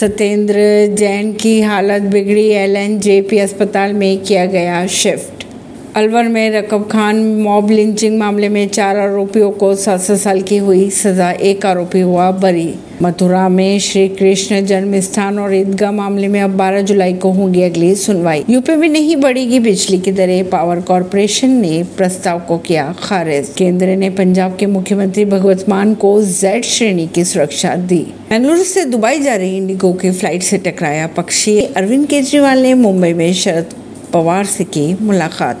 सत्येंद्र जैन की हालत बिगड़ी एलएनजेपी अस्पताल में किया गया शिफ्ट। अलवर में रकब खान मॉब लिंचिंग मामले में चार आरोपियों को सात साल की हुई सजा, एक आरोपी हुआ बरी। मथुरा में श्री कृष्ण जन्म स्थान और ईदगाह मामले में अब 12 जुलाई को होगी अगली सुनवाई। यूपी में नहीं बढ़ेगी बिजली की दरें, पावर कॉरपोरेशन ने प्रस्ताव को किया खारिज। केंद्र ने पंजाब के मुख्यमंत्री भगवत मान को जेड श्रेणी की सुरक्षा दी। बेंगलुरु से दुबई जा रही इंडिगो की फ़्लाइट से टकराया पक्षी। अरविंद केजरीवाल ने मुंबई में शरद पवार से की मुलाकात।